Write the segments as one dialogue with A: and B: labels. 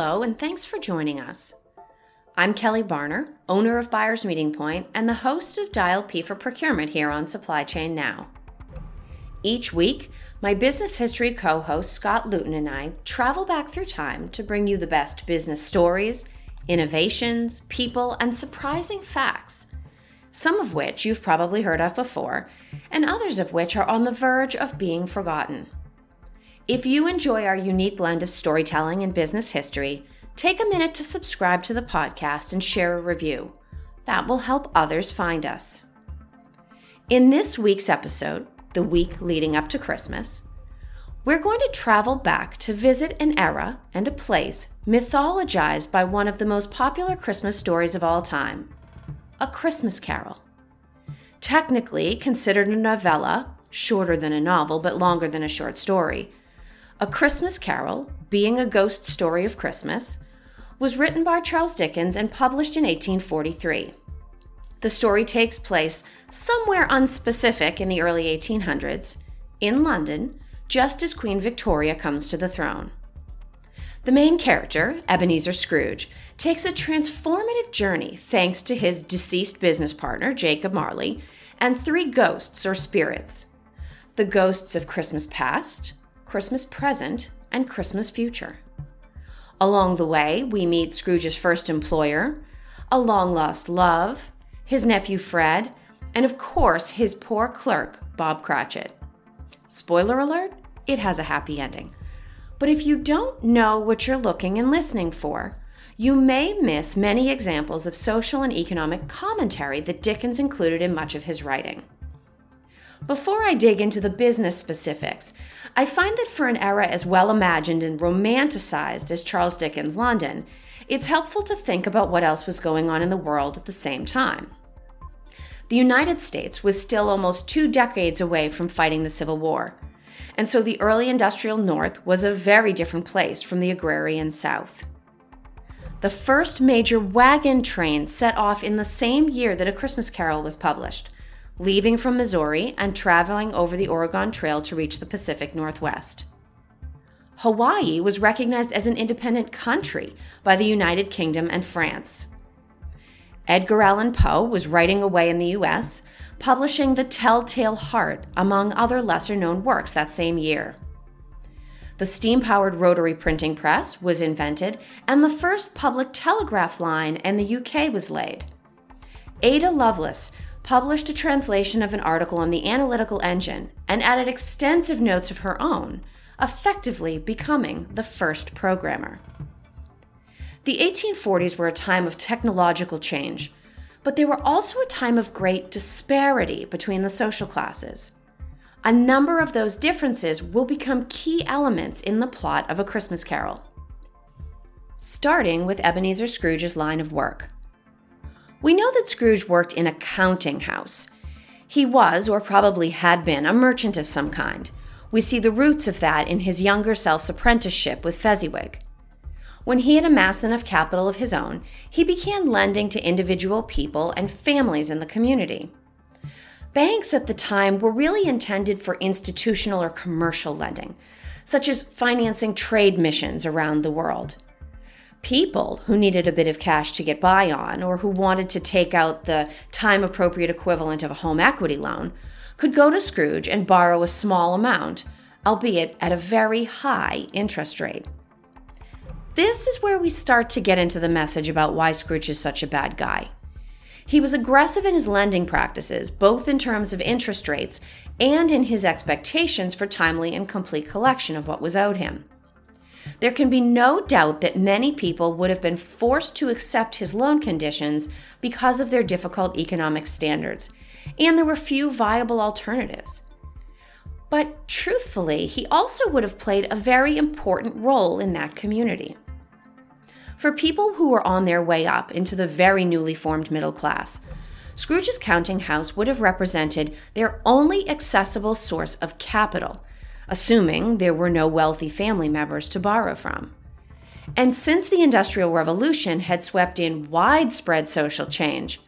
A: Hello, and thanks for joining us. I'm Kelly Barner, owner of Buyers Meeting Point and the host of Dial P for Procurement here on Supply Chain Now. Each week, my business history co host Scott Luton and I travel back through time to bring you the best business stories, innovations, people, and surprising facts, some of which you've probably heard of before, and others of which are on the verge of being forgotten. If you enjoy our unique blend of storytelling and business history, take a minute to subscribe to the podcast and share a review. That will help others find us. In this week's episode, the week leading up to Christmas, we're going to travel back to visit an era and a place mythologized by one of the most popular Christmas stories of all time A Christmas Carol. Technically considered a novella, shorter than a novel but longer than a short story, a Christmas Carol, being a ghost story of Christmas, was written by Charles Dickens and published in 1843. The story takes place somewhere unspecific in the early 1800s, in London, just as Queen Victoria comes to the throne. The main character, Ebenezer Scrooge, takes a transformative journey thanks to his deceased business partner, Jacob Marley, and three ghosts or spirits the ghosts of Christmas past, Christmas present, and Christmas future. Along the way, we meet Scrooge's first employer, a long lost love, his nephew Fred, and of course, his poor clerk, Bob Cratchit. Spoiler alert, it has a happy ending. But if you don't know what you're looking and listening for, you may miss many examples of social and economic commentary that Dickens included in much of his writing. Before I dig into the business specifics, I find that for an era as well imagined and romanticized as Charles Dickens' London, it's helpful to think about what else was going on in the world at the same time. The United States was still almost two decades away from fighting the Civil War, and so the early industrial North was a very different place from the agrarian South. The first major wagon train set off in the same year that A Christmas Carol was published, leaving from Missouri and traveling over the Oregon Trail to reach the Pacific Northwest. Hawaii was recognized as an independent country by the United Kingdom and France. Edgar Allan Poe was writing away in the US, publishing The Telltale Heart, among other lesser known works that same year. The steam powered rotary printing press was invented, and the first public telegraph line in the UK was laid. Ada Lovelace published a translation of an article on the analytical engine and added extensive notes of her own, effectively becoming the first programmer. The 1840s were a time of technological change, but they were also a time of great disparity between the social classes. A number of those differences will become key elements in the plot of A Christmas Carol. Starting with Ebenezer Scrooge's line of work. We know that Scrooge worked in a counting house. He was, or probably had been, a merchant of some kind. We see the roots of that in his younger self's apprenticeship with Fezziwig. When he had amassed enough capital of his own, he began lending to individual people and families in the community. Banks at the time were really intended for institutional or commercial lending, such as financing trade missions around the world people who needed a bit of cash to get by on or who wanted to take out the time appropriate equivalent of a home equity loan could go to Scrooge and borrow a small amount, albeit at a very high interest rate. This is where we start to get into the message about why Scrooge is such a bad guy. He was aggressive in his lending practices, both in terms of interest rates and in his expectations for timely and complete collection of what was owed him. There can be no doubt that many people would have been forced to accept his loan conditions because of their difficult economic standards, and there were few viable alternatives. But truthfully, he also would have played a very important role in that community. For people who were on their way up into the very newly formed middle class, Scrooge's counting house would have represented their only accessible source of capital, assuming there were no wealthy family members to borrow from. And since the Industrial Revolution had swept in widespread social change,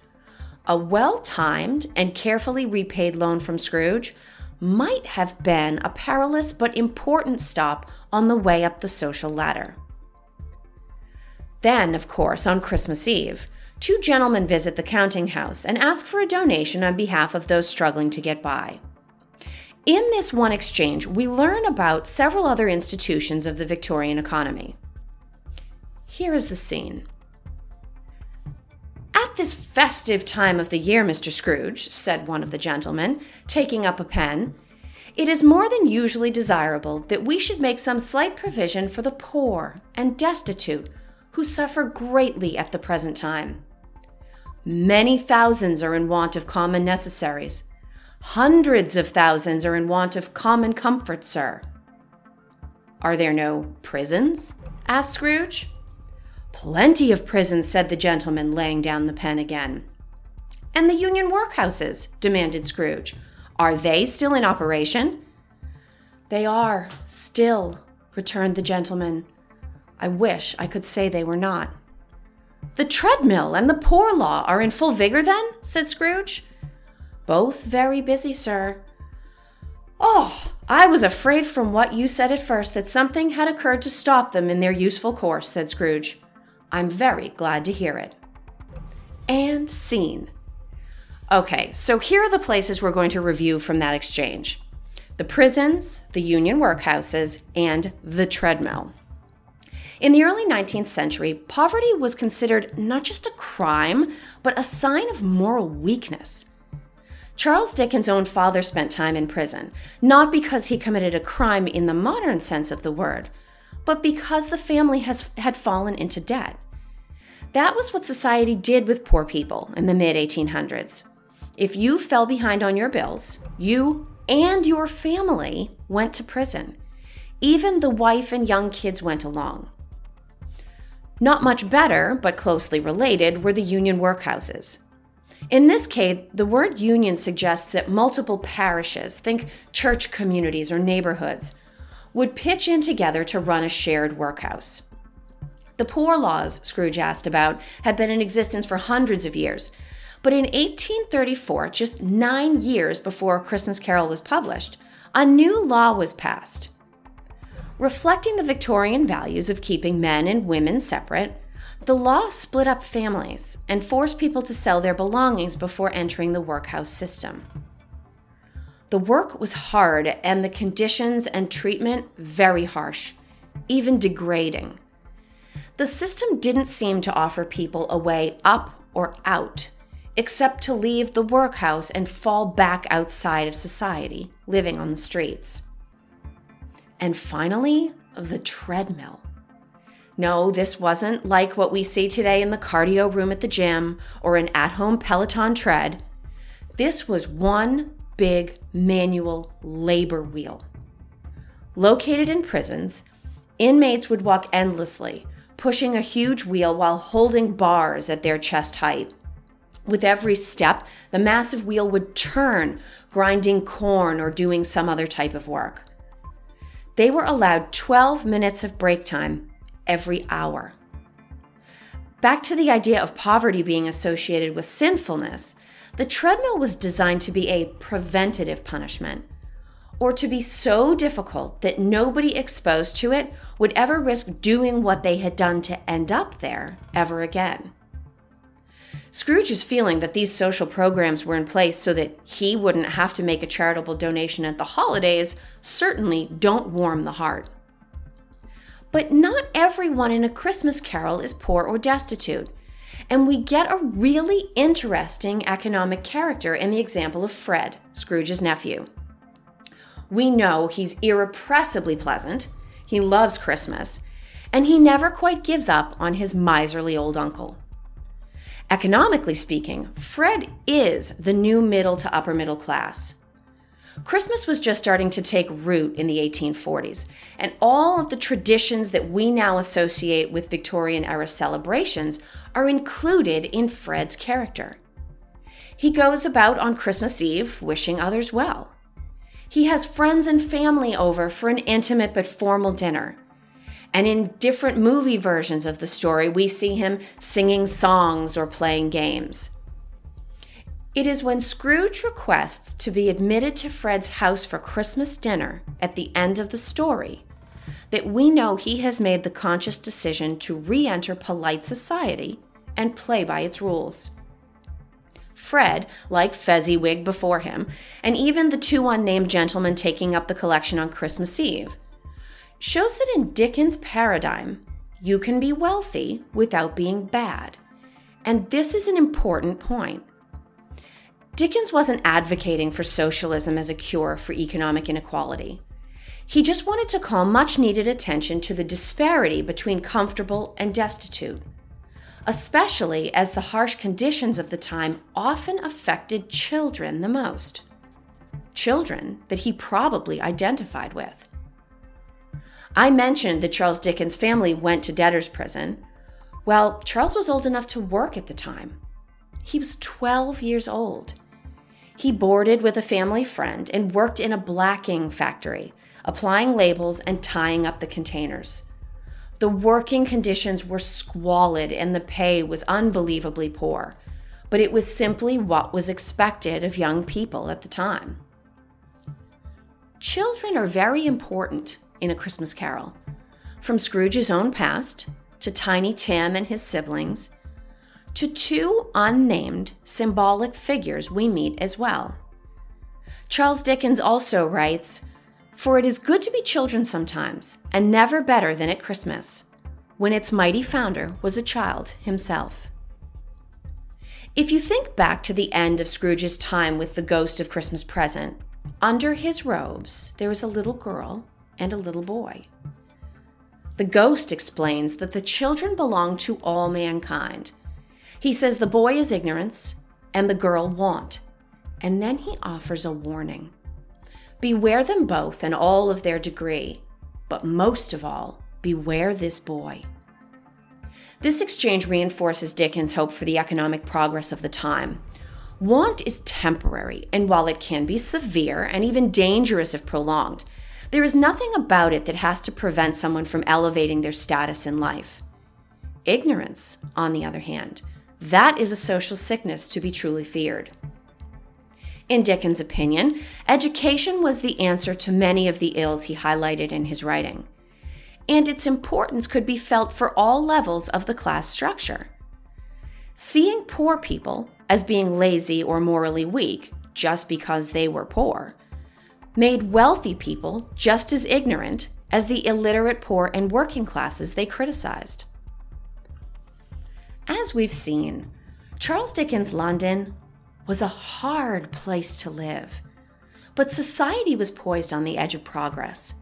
A: a well timed and carefully repaid loan from Scrooge might have been a perilous but important stop on the way up the social ladder. Then, of course, on Christmas Eve, two gentlemen visit the counting house and ask for a donation on behalf of those struggling to get by. In this one exchange, we learn about several other institutions of the Victorian economy. Here is the scene. At this festive time of the year, Mr. Scrooge, said one of the gentlemen, taking up a pen, it is more than usually desirable that we should make some slight provision for the poor and destitute who suffer greatly at the present time. Many thousands are in want of common necessaries. Hundreds of thousands are in want of common comfort, sir. Are there no prisons? asked Scrooge. Plenty of prisons, said the gentleman, laying down the pen again. And the union workhouses? demanded Scrooge. Are they still in operation? They are, still, returned the gentleman. I wish I could say they were not. The treadmill and the poor law are in full vigor, then? said Scrooge. Both very busy, sir. Oh, I was afraid from what you said at first that something had occurred to stop them in their useful course, said Scrooge. I'm very glad to hear it. And scene. Okay, so here are the places we're going to review from that exchange the prisons, the union workhouses, and the treadmill. In the early 19th century, poverty was considered not just a crime, but a sign of moral weakness. Charles Dickens' own father spent time in prison, not because he committed a crime in the modern sense of the word, but because the family has, had fallen into debt. That was what society did with poor people in the mid 1800s. If you fell behind on your bills, you and your family went to prison. Even the wife and young kids went along. Not much better, but closely related, were the union workhouses. In this case, the word union suggests that multiple parishes, think church communities or neighborhoods, would pitch in together to run a shared workhouse. The poor laws Scrooge asked about had been in existence for hundreds of years, but in 1834, just nine years before A Christmas Carol was published, a new law was passed Reflecting the Victorian values of keeping men and women separate, the law split up families and forced people to sell their belongings before entering the workhouse system. The work was hard and the conditions and treatment very harsh, even degrading. The system didn't seem to offer people a way up or out, except to leave the workhouse and fall back outside of society, living on the streets. And finally, the treadmill. No, this wasn't like what we see today in the cardio room at the gym or an at home Peloton tread. This was one big manual labor wheel. Located in prisons, inmates would walk endlessly, pushing a huge wheel while holding bars at their chest height. With every step, the massive wheel would turn, grinding corn or doing some other type of work. They were allowed 12 minutes of break time every hour. Back to the idea of poverty being associated with sinfulness, the treadmill was designed to be a preventative punishment, or to be so difficult that nobody exposed to it would ever risk doing what they had done to end up there ever again. Scrooge's feeling that these social programs were in place so that he wouldn't have to make a charitable donation at the holidays certainly don't warm the heart. But not everyone in A Christmas Carol is poor or destitute. And we get a really interesting economic character in the example of Fred, Scrooge's nephew. We know he's irrepressibly pleasant, he loves Christmas, and he never quite gives up on his miserly old uncle. Economically speaking, Fred is the new middle to upper middle class. Christmas was just starting to take root in the 1840s, and all of the traditions that we now associate with Victorian era celebrations are included in Fred's character. He goes about on Christmas Eve wishing others well. He has friends and family over for an intimate but formal dinner. And in different movie versions of the story, we see him singing songs or playing games. It is when Scrooge requests to be admitted to Fred's house for Christmas dinner at the end of the story that we know he has made the conscious decision to re enter polite society and play by its rules. Fred, like Fezziwig before him, and even the two unnamed gentlemen taking up the collection on Christmas Eve, shows that in Dickens' paradigm, you can be wealthy without being bad. And this is an important point. Dickens wasn't advocating for socialism as a cure for economic inequality. He just wanted to call much needed attention to the disparity between comfortable and destitute, especially as the harsh conditions of the time often affected children the most. Children that he probably identified with. I mentioned that Charles Dickens' family went to debtor's prison. Well, Charles was old enough to work at the time. He was 12 years old he boarded with a family friend and worked in a blacking factory, applying labels and tying up the containers. The working conditions were squalid and the pay was unbelievably poor, but it was simply what was expected of young people at the time. Children are very important in A Christmas Carol. From Scrooge's own past to Tiny Tim and his siblings to two unnamed symbolic figures we meet as well. Charles Dickens also writes For it is good to be children sometimes, and never better than at Christmas, when its mighty founder was a child himself. If you think back to the end of Scrooge's time with the ghost of Christmas present, under his robes there is a little girl and a little boy. The ghost explains that the children belong to all mankind he says the boy is ignorance and the girl want. And then he offers a warning Beware them both and all of their degree, but most of all, beware this boy. This exchange reinforces Dickens' hope for the economic progress of the time. Want is temporary, and while it can be severe and even dangerous if prolonged, there is nothing about it that has to prevent someone from elevating their status in life. Ignorance, on the other hand, that is a social sickness to be truly feared. In Dickens' opinion, education was the answer to many of the ills he highlighted in his writing, and its importance could be felt for all levels of the class structure. Seeing poor people as being lazy or morally weak just because they were poor made wealthy people just as ignorant as the illiterate poor and working classes they criticized. As we've seen, Charles Dickens' London was a hard place to live, but society was poised on the edge of progress.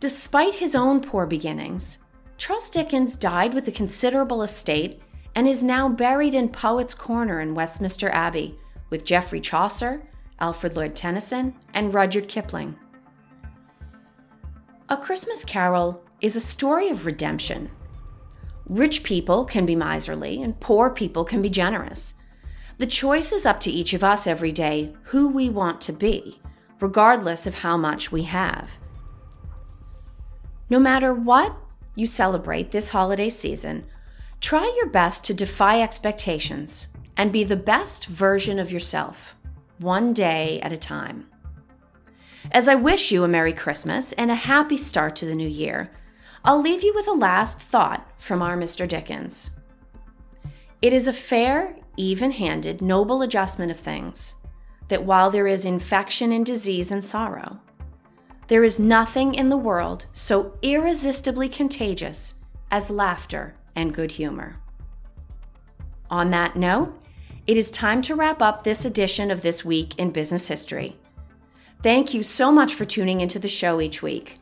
A: Despite his own poor beginnings, Charles Dickens died with a considerable estate and is now buried in Poets' Corner in Westminster Abbey with Geoffrey Chaucer, Alfred Lord Tennyson, and Rudyard Kipling. A Christmas Carol is a story of redemption Rich people can be miserly, and poor people can be generous. The choice is up to each of us every day who we want to be, regardless of how much we have. No matter what you celebrate this holiday season, try your best to defy expectations and be the best version of yourself, one day at a time. As I wish you a Merry Christmas and a happy start to the new year, I'll leave you with a last thought from our Mr. Dickens. It is a fair, even handed, noble adjustment of things that while there is infection and disease and sorrow, There is nothing in the world so irresistibly contagious as laughter and good humor. On that note, it is time to wrap up this edition of This Week in Business History. Thank you so much for tuning into the show each week.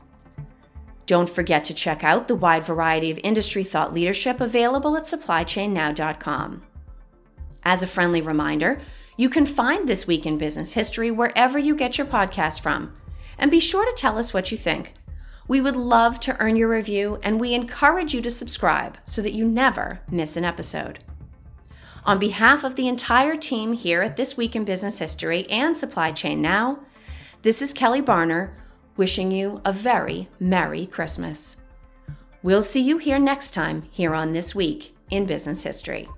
A: Don't forget to check out the wide variety of industry thought leadership available at supplychainnow.com. As a friendly reminder, you can find This Week in Business History wherever you get your podcast from. And be sure to tell us what you think. We would love to earn your review, and we encourage you to subscribe so that you never miss an episode. On behalf of the entire team here at This Week in Business History and Supply Chain Now, this is Kelly Barner wishing you a very Merry Christmas. We'll see you here next time here on This Week in Business History.